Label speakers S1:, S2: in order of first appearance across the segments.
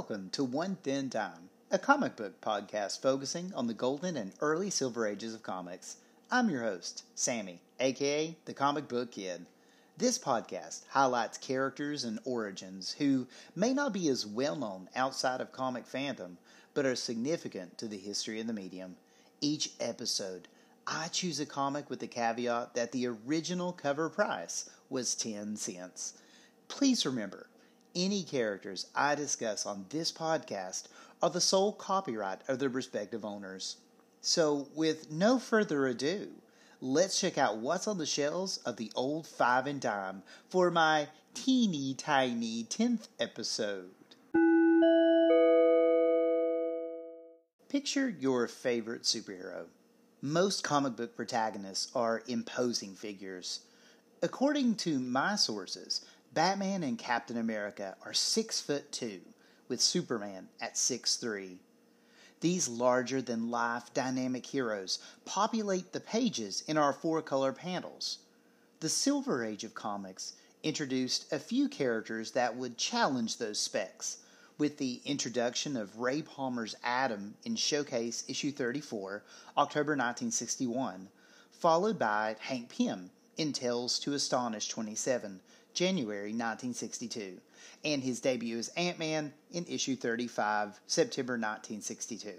S1: Welcome to One Thin Dime, a comic book podcast focusing on the golden and early silver ages of comics. I'm your host, Sammy, aka the Comic Book Kid. This podcast highlights characters and origins who may not be as well known outside of comic fandom, but are significant to the history of the medium. Each episode, I choose a comic with the caveat that the original cover price was 10 cents. Please remember, any characters I discuss on this podcast are the sole copyright of their respective owners. So, with no further ado, let's check out what's on the shelves of the old five and dime for my teeny tiny 10th episode. Picture your favorite superhero. Most comic book protagonists are imposing figures. According to my sources, Batman and Captain America are six foot two, with Superman at six three. These larger than life dynamic heroes populate the pages in our four color panels. The Silver Age of comics introduced a few characters that would challenge those specs, with the introduction of Ray Palmer's Atom in Showcase issue 34, October 1961, followed by Hank Pym in Tales to Astonish 27, January 1962, and his debut as Ant Man in issue 35, September 1962.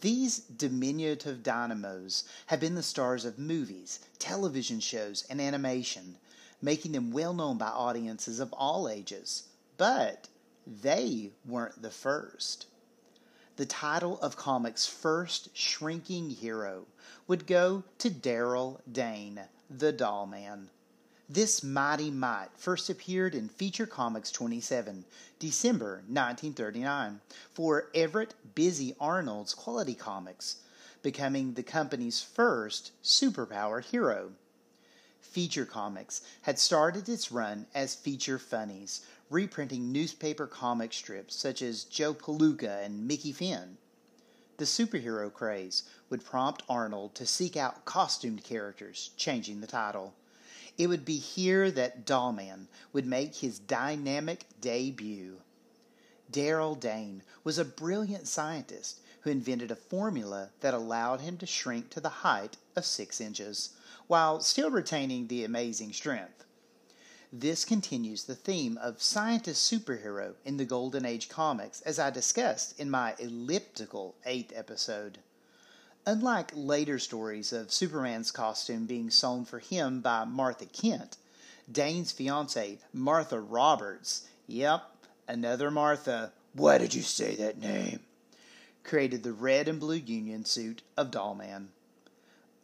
S1: These diminutive dynamos have been the stars of movies, television shows, and animation, making them well known by audiences of all ages. But they weren't the first. The title of comics' first shrinking hero would go to Daryl Dane, the Doll Man. This mighty mite first appeared in Feature Comics 27, December 1939, for Everett Busy Arnold's Quality Comics, becoming the company's first superpowered hero. Feature Comics had started its run as Feature Funnies, reprinting newspaper comic strips such as Joe Palooka and Mickey Finn. The superhero craze would prompt Arnold to seek out costumed characters, changing the title. It would be here that Dollman would make his dynamic debut. Darrell Dane was a brilliant scientist who invented a formula that allowed him to shrink to the height of six inches, while still retaining the amazing strength. This continues the theme of scientist superhero in the Golden Age comics, as I discussed in my elliptical 8th episode. Unlike later stories of Superman's costume being sewn for him by Martha Kent, Dane's fiancee, Martha Roberts, yep, another Martha, why did you say that name? created the red and blue union suit of Dollman.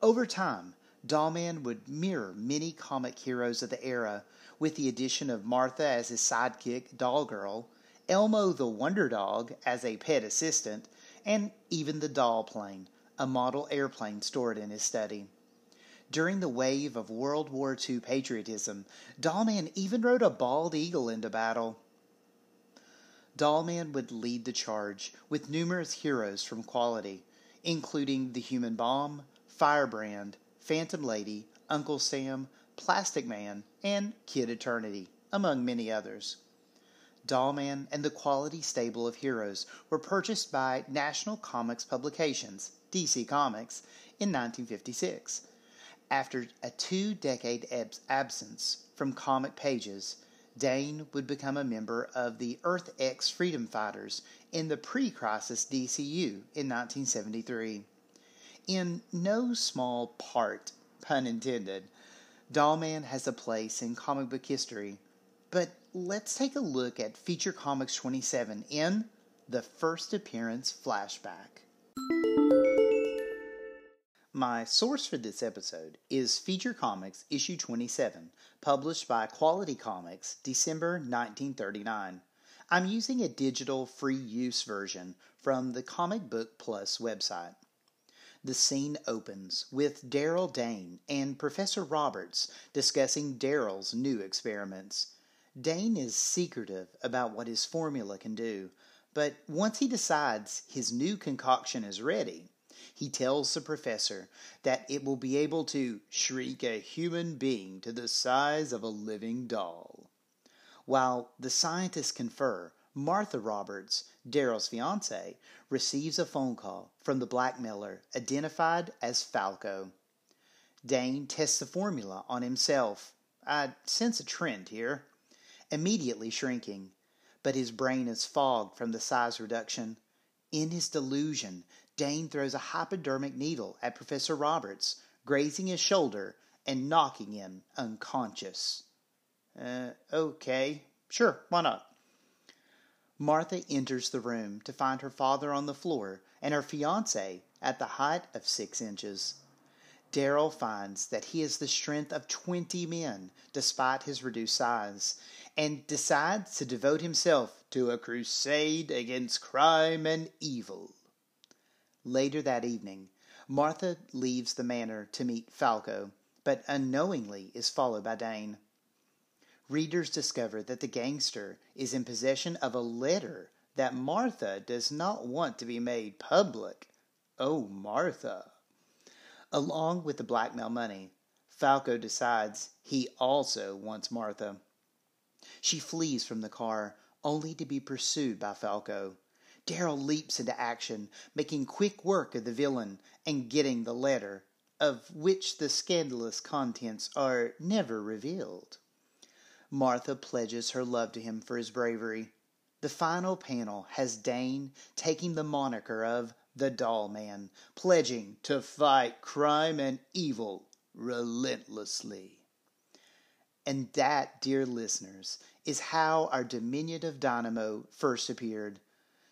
S1: Over time, Dollman would mirror many comic heroes of the era, with the addition of Martha as his sidekick, Doll Girl, Elmo the Wonder Dog as a pet assistant, and even the Doll Plane, a model airplane stored in his study. During the wave of World War II patriotism, Dollman even rode a bald eagle into battle. Dollman would lead the charge with numerous heroes from Quality, including the Human Bomb, Firebrand, Phantom Lady, Uncle Sam, Plastic Man, and Kid Eternity, among many others. Dollman and the Quality stable of heroes were purchased by National Comics Publications DC Comics, in 1956. After a two decade absence from comic pages, Dane would become a member of the Earth X Freedom Fighters in the pre crisis DCU in 1973. In no small part, pun intended, Dollman has a place in comic book history. But let's take a look at Feature Comics 27 in the first appearance flashback. My source for this episode is Feature Comics issue 27, published by Quality Comics, December 1939. I'm using a digital free use version from the Comic Book Plus website. The scene opens with Darrell Dane and Professor Roberts discussing Darrell's new experiments. Dane is secretive about what his formula can do, but once he decides his new concoction is ready, he tells the professor that it will be able to shrink a human being to the size of a living doll. While the scientists confer, Martha Roberts, Daryl's fiancee, receives a phone call from the blackmailer identified as Falco. Dane tests the formula on himself. I sense a trend here. Immediately shrinking, but his brain is fogged from the size reduction. In his delusion, Dane throws a hypodermic needle at Professor Roberts, grazing his shoulder and knocking him unconscious. Uh, okay, sure, why not? Martha enters the room to find her father on the floor and her fiance at the height of six inches. Daryl finds that he has the strength of 20 men despite his reduced size and decides to devote himself to a crusade against crime and evil. Later that evening, Martha leaves the manor to meet Falco, but unknowingly is followed by Dane readers discover that the gangster is in possession of a letter that Martha does not want to be made public. Oh, Martha. Along with the blackmail money, Falco decides he also wants Martha. She flees from the car, only to be pursued by Falco. Daryl leaps into action, making quick work of the villain and getting the letter, of which the scandalous contents are never revealed. Martha pledges her love to him for his bravery. The final panel has Dane taking the moniker of the Doll Man, pledging to fight crime and evil relentlessly. And that, dear listeners, is how our diminutive dynamo first appeared.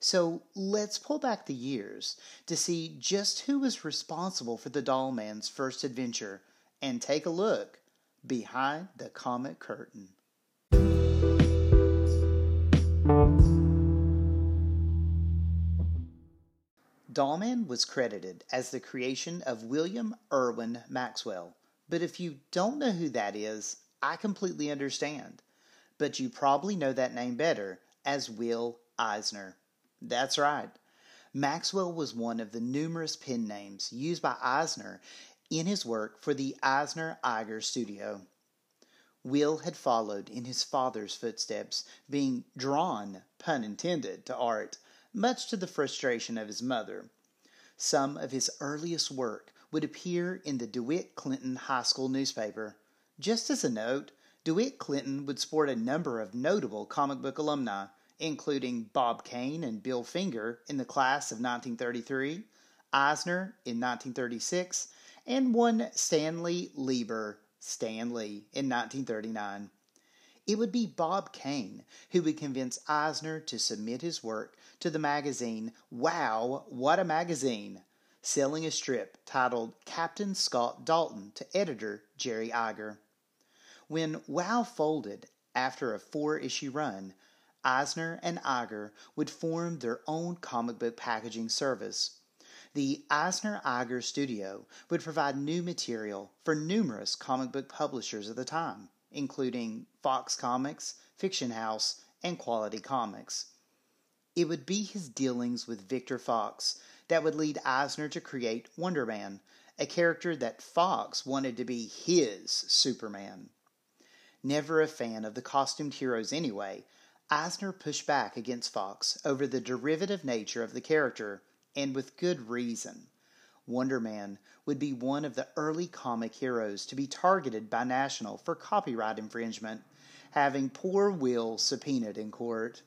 S1: So let's pull back the years to see just who was responsible for the Doll Man's first adventure and take a look behind the comic curtain. Dollman was credited as the creation of William Irwin Maxwell, but if you don't know who that is, I completely understand. But you probably know that name better as Will Eisner. That's right. Maxwell was one of the numerous pen names used by Eisner in his work for the Eisner Iger Studio. Will had followed in his father's footsteps, being drawn, pun intended, to art much to the frustration of his mother. Some of his earliest work would appear in the DeWitt Clinton High School newspaper. Just as a note, DeWitt Clinton would sport a number of notable comic book alumni, including Bob Kane and Bill Finger in the class of 1933, Eisner in 1936, and one Stanley Lieber, Stanley, in 1939. It would be Bob Kane who would convince Eisner to submit his work to the magazine Wow, What a Magazine, selling a strip titled Captain Scott Dalton to editor Jerry Iger. When Wow folded after a four issue run, Eisner and Iger would form their own comic book packaging service. The Eisner Iger Studio would provide new material for numerous comic book publishers of the time including Fox Comics, Fiction House, and Quality Comics. It would be his dealings with Victor Fox that would lead Eisner to create Wonder Man, a character that Fox wanted to be his Superman. Never a fan of the costumed heroes anyway, Eisner pushed back against Fox over the derivative nature of the character, and with good reason. Wonder Man would be one of the early comic heroes to be targeted by National for copyright infringement, having poor Will subpoenaed in court.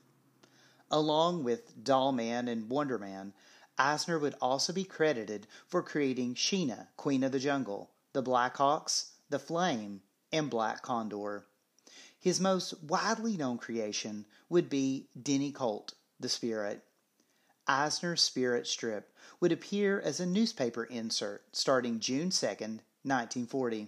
S1: Along with Doll Man and Wonder Man, Eisner would also be credited for creating Sheena, Queen of the Jungle, the Blackhawks, the Flame, and Black Condor. His most widely known creation would be Denny Colt, the Spirit. Eisner's Spirit strip would appear as a newspaper insert starting June 2, 1940.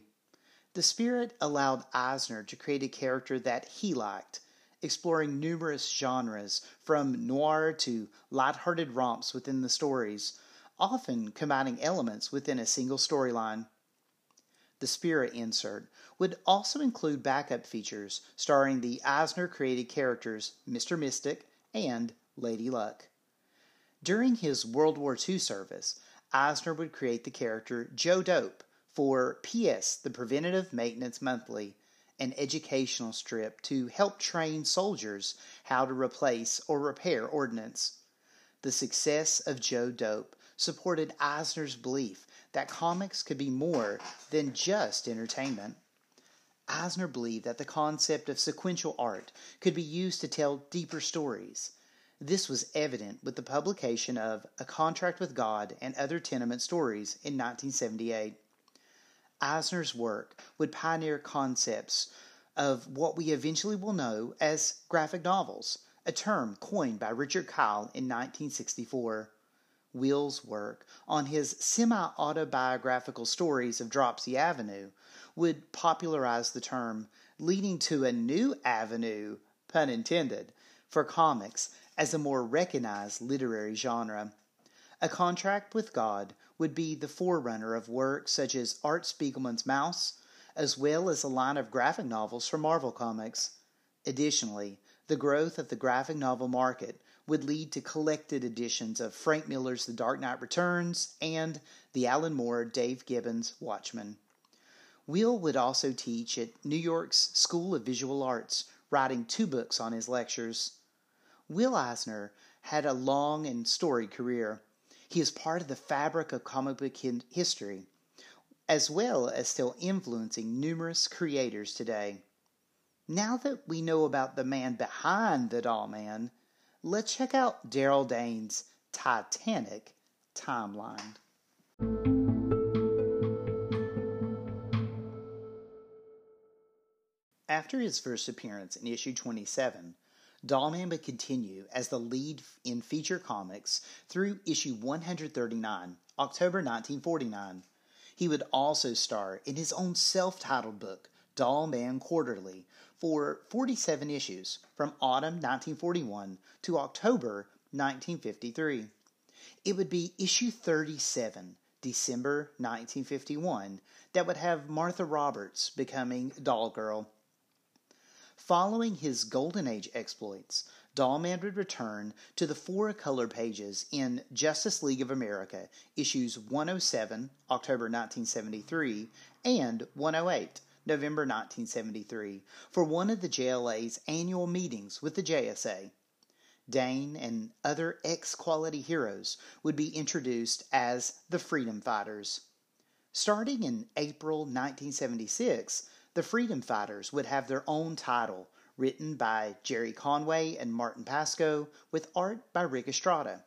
S1: The Spirit allowed Eisner to create a character that he liked, exploring numerous genres from noir to light-hearted romps within the stories, often combining elements within a single storyline. The Spirit insert would also include backup features starring the Eisner created characters Mr. Mystic and Lady Luck. During his World War II service, Eisner would create the character Joe Dope for P.S. The Preventative Maintenance Monthly an educational strip to help train soldiers how to replace or repair ordnance. The success of Joe Dope supported Eisner's belief that comics could be more than just entertainment. Eisner believed that the concept of sequential art could be used to tell deeper stories. This was evident with the publication of A Contract with God and Other Tenement Stories in 1978. Eisner's work would pioneer concepts of what we eventually will know as graphic novels, a term coined by Richard Kyle in 1964. Will's work on his semi autobiographical stories of Dropsie Avenue would popularize the term, leading to a new avenue, pun intended, for comics as a more recognized literary genre. A Contract with God would be the forerunner of works such as Art Spiegelman's Maus, as well as a line of graphic novels from Marvel Comics. Additionally, the growth of the graphic novel market would lead to collected editions of Frank Miller's The Dark Knight Returns and the Alan Moore Dave Gibbons Watchmen. Will would also teach at New York's School of Visual Arts, writing two books on his lectures. Will Eisner had a long and storied career. He is part of the fabric of comic book history, as well as still influencing numerous creators today. Now that we know about the man behind the Doll Man, let's check out Daryl Dane's Titanic timeline. After his first appearance in issue 27, Dollman would continue as the lead in feature comics through issue 139, October 1949. He would also star in his own self titled book, Dollman Quarterly, for 47 issues from autumn 1941 to October 1953. It would be issue 37, December 1951, that would have Martha Roberts becoming Doll Girl. Following his Golden Age exploits, Dollman would return to the four color pages in Justice League of America, issues 107, October 1973, and 108, November 1973, for one of the JLA's annual meetings with the JSA. Dane and other X quality heroes would be introduced as the Freedom Fighters. Starting in April 1976, the Freedom Fighters would have their own title, written by Gerry Conway and Martin Pasko, with art by Ric Estrada.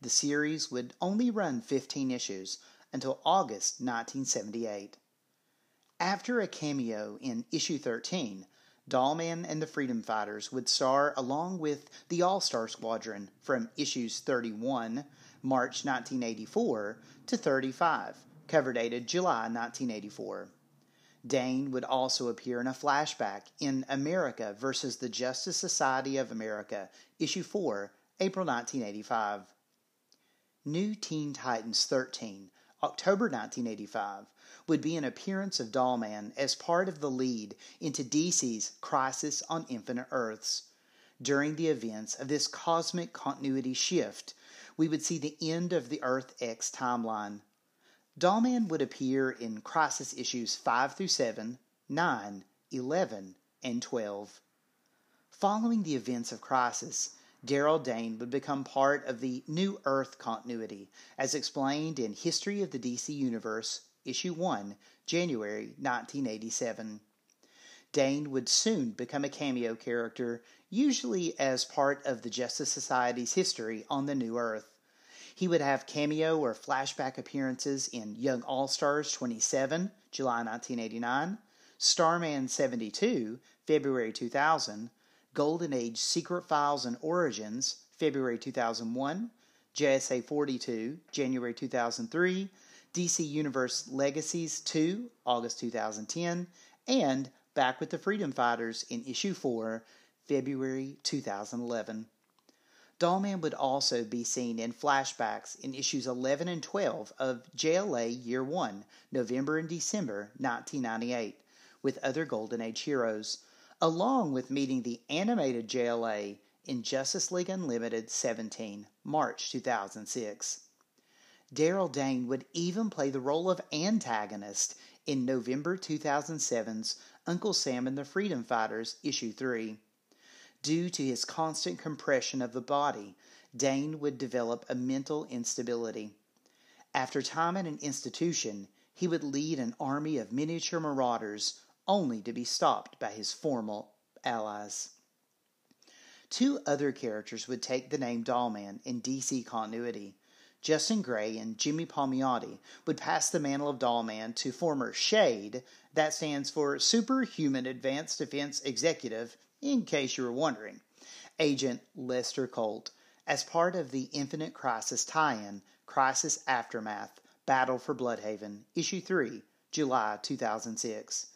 S1: The series would only run 15 issues until August 1978. After a cameo in issue 13, Dollman and the Freedom Fighters would star along with the All Star Squadron from issues 31, March 1984, to 35, cover dated July 1984. Dane would also appear in a flashback in America versus the Justice Society of America, issue 4, April 1985. New Teen Titans 13, October 1985, would be an appearance of Dollman as part of the lead into DC's Crisis on Infinite Earths. During the events of this cosmic continuity shift, we would see the end of the Earth X timeline. Dollman would appear in Crisis issues 5 through 7, 9, 11, and 12. Following the events of Crisis, Daryl Dane would become part of the New Earth continuity, as explained in History of the DC Universe, Issue 1, January 1987. Dane would soon become a cameo character, usually as part of the Justice Society's history on the New Earth. He would have cameo or flashback appearances in Young All Stars 27, July 1989, Starman 72, February 2000, Golden Age Secret Files and Origins, February 2001, JSA 42, January 2003, DC Universe Legacies 2, August 2010, and Back with the Freedom Fighters in Issue 4, February 2011. Dollman would also be seen in flashbacks in issues 11 and 12 of JLA Year 1, November and December 1998, with other Golden Age heroes, along with meeting the animated JLA in Justice League Unlimited 17, March 2006. Daryl Dane would even play the role of antagonist in November 2007's Uncle Sam and the Freedom Fighters, Issue 3. Due to his constant compression of the body, Dane would develop a mental instability. After time at an institution, he would lead an army of miniature marauders only to be stopped by his formal allies. Two other characters would take the name Dollman in DC continuity. Justin Gray and Jimmy Palmiotti would pass the mantle of Dollman to former SHADE, that stands for Superhuman Advanced Defense Executive, in case you were wondering, Agent Lester Colt, as part of the Infinite Crisis tie in Crisis Aftermath Battle for Blüdhaven, Issue 3, July 2006.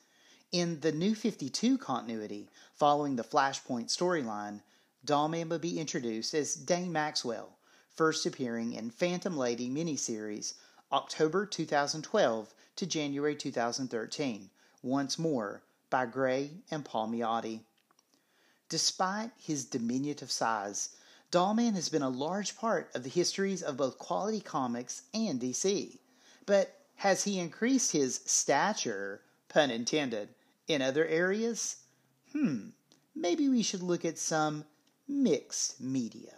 S1: In the New 52 continuity, following the Flashpoint storyline, Dollman would be introduced as Dane Maxwell, first appearing in Phantom Lady miniseries October 2012 to January 2013, once more by Gray and Palmiotti. Despite his diminutive size, Dollman has been a large part of the histories of both Quality Comics and DC. But has he increased his stature, pun intended, in other areas? Hmm, maybe we should look at some mixed media.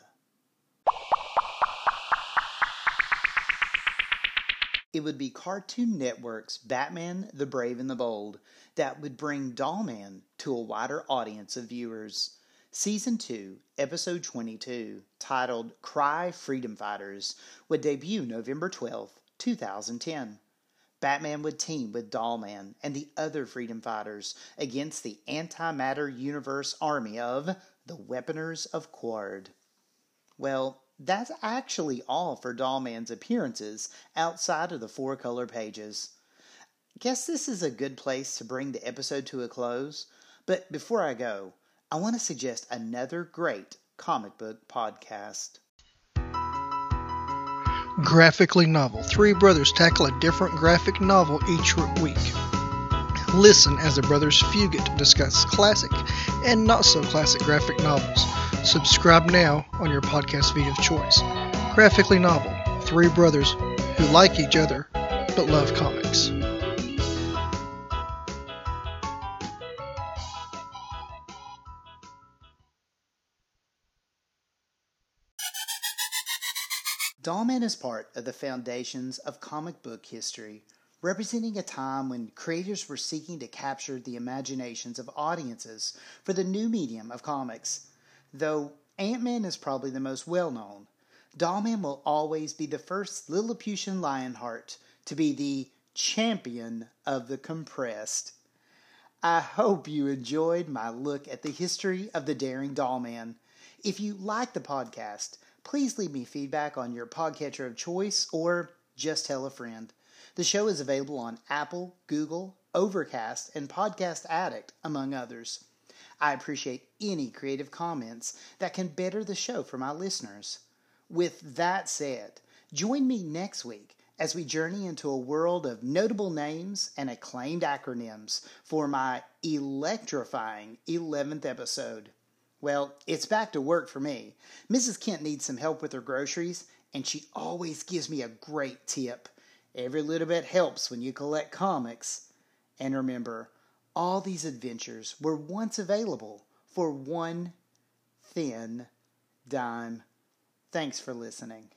S1: It would be Cartoon Network's Batman the Brave and the Bold that would bring Dollman to a wider audience of viewers. Season 2, Episode 22, titled Cry Freedom Fighters, would debut November 12, 2010. Batman would team with Dollman and the other freedom fighters against the antimatter universe army of the Weaponers of Qward. Well, that's actually all for Dollman's appearances outside of the four color pages. Guess this is a good place to bring the episode to a close, but before I go, I want to suggest another great comic book podcast.
S2: Graphically Novel. Three brothers tackle a different graphic novel each week. Listen as the brothers Fugit discuss classic and not so classic graphic novels. Subscribe now on your podcast feed of choice. Graphically Novel. Three brothers who like each other but love comics.
S1: Dollman is part of the foundations of comic book history, representing a time when creators were seeking to capture the imaginations of audiences for the new medium of comics. Though Ant Man is probably the most well known, Dollman will always be the first Lilliputian Lionheart to be the champion of the compressed. I hope you enjoyed my look at the history of the Daring Dollman. If you like the podcast, please leave me feedback on your podcatcher of choice or just tell a friend. The show is available on Apple, Google, Overcast, and Podcast Addict, among others. I appreciate any creative comments that can better the show for my listeners. With that said, join me next week as we journey into a world of notable names and acclaimed acronyms for my electrifying 11th episode. Well, it's back to work for me. Mrs. Kent needs some help with her groceries, and she always gives me a great tip. Every little bit helps when you collect comics. And remember, all these adventures were once available for one thin dime. Thanks for listening.